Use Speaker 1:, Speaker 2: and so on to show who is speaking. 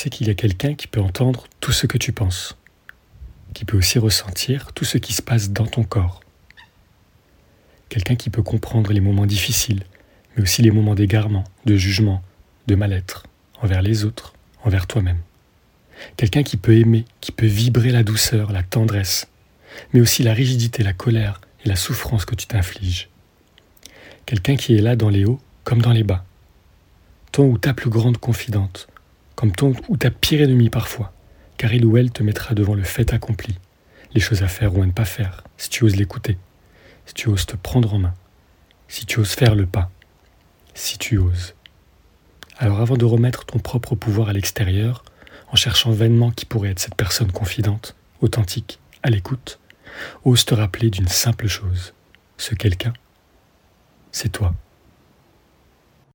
Speaker 1: sais qu'il y a quelqu'un qui peut entendre tout ce que tu penses, qui peut aussi ressentir tout ce qui se passe dans ton corps. Quelqu'un qui peut comprendre les moments difficiles, mais aussi les moments d'égarement, de jugement, de mal-être, envers les autres, envers toi-même. Quelqu'un qui peut aimer, qui peut vibrer la douceur, la tendresse, mais aussi la rigidité, la colère et la souffrance que tu t'infliges. Quelqu'un qui est là dans les hauts comme dans les bas. Ton ou ta plus grande confidente, comme ton ou ta pire ennemie parfois, car il ou elle te mettra devant le fait accompli, les choses à faire ou à ne pas faire, si tu oses l'écouter, si tu oses te prendre en main, si tu oses faire le pas, si tu oses. Alors avant de remettre ton propre pouvoir à l'extérieur, en cherchant vainement qui pourrait être cette personne confidente, authentique, à l'écoute, ose te rappeler d'une simple chose. Ce quelqu'un, c'est toi.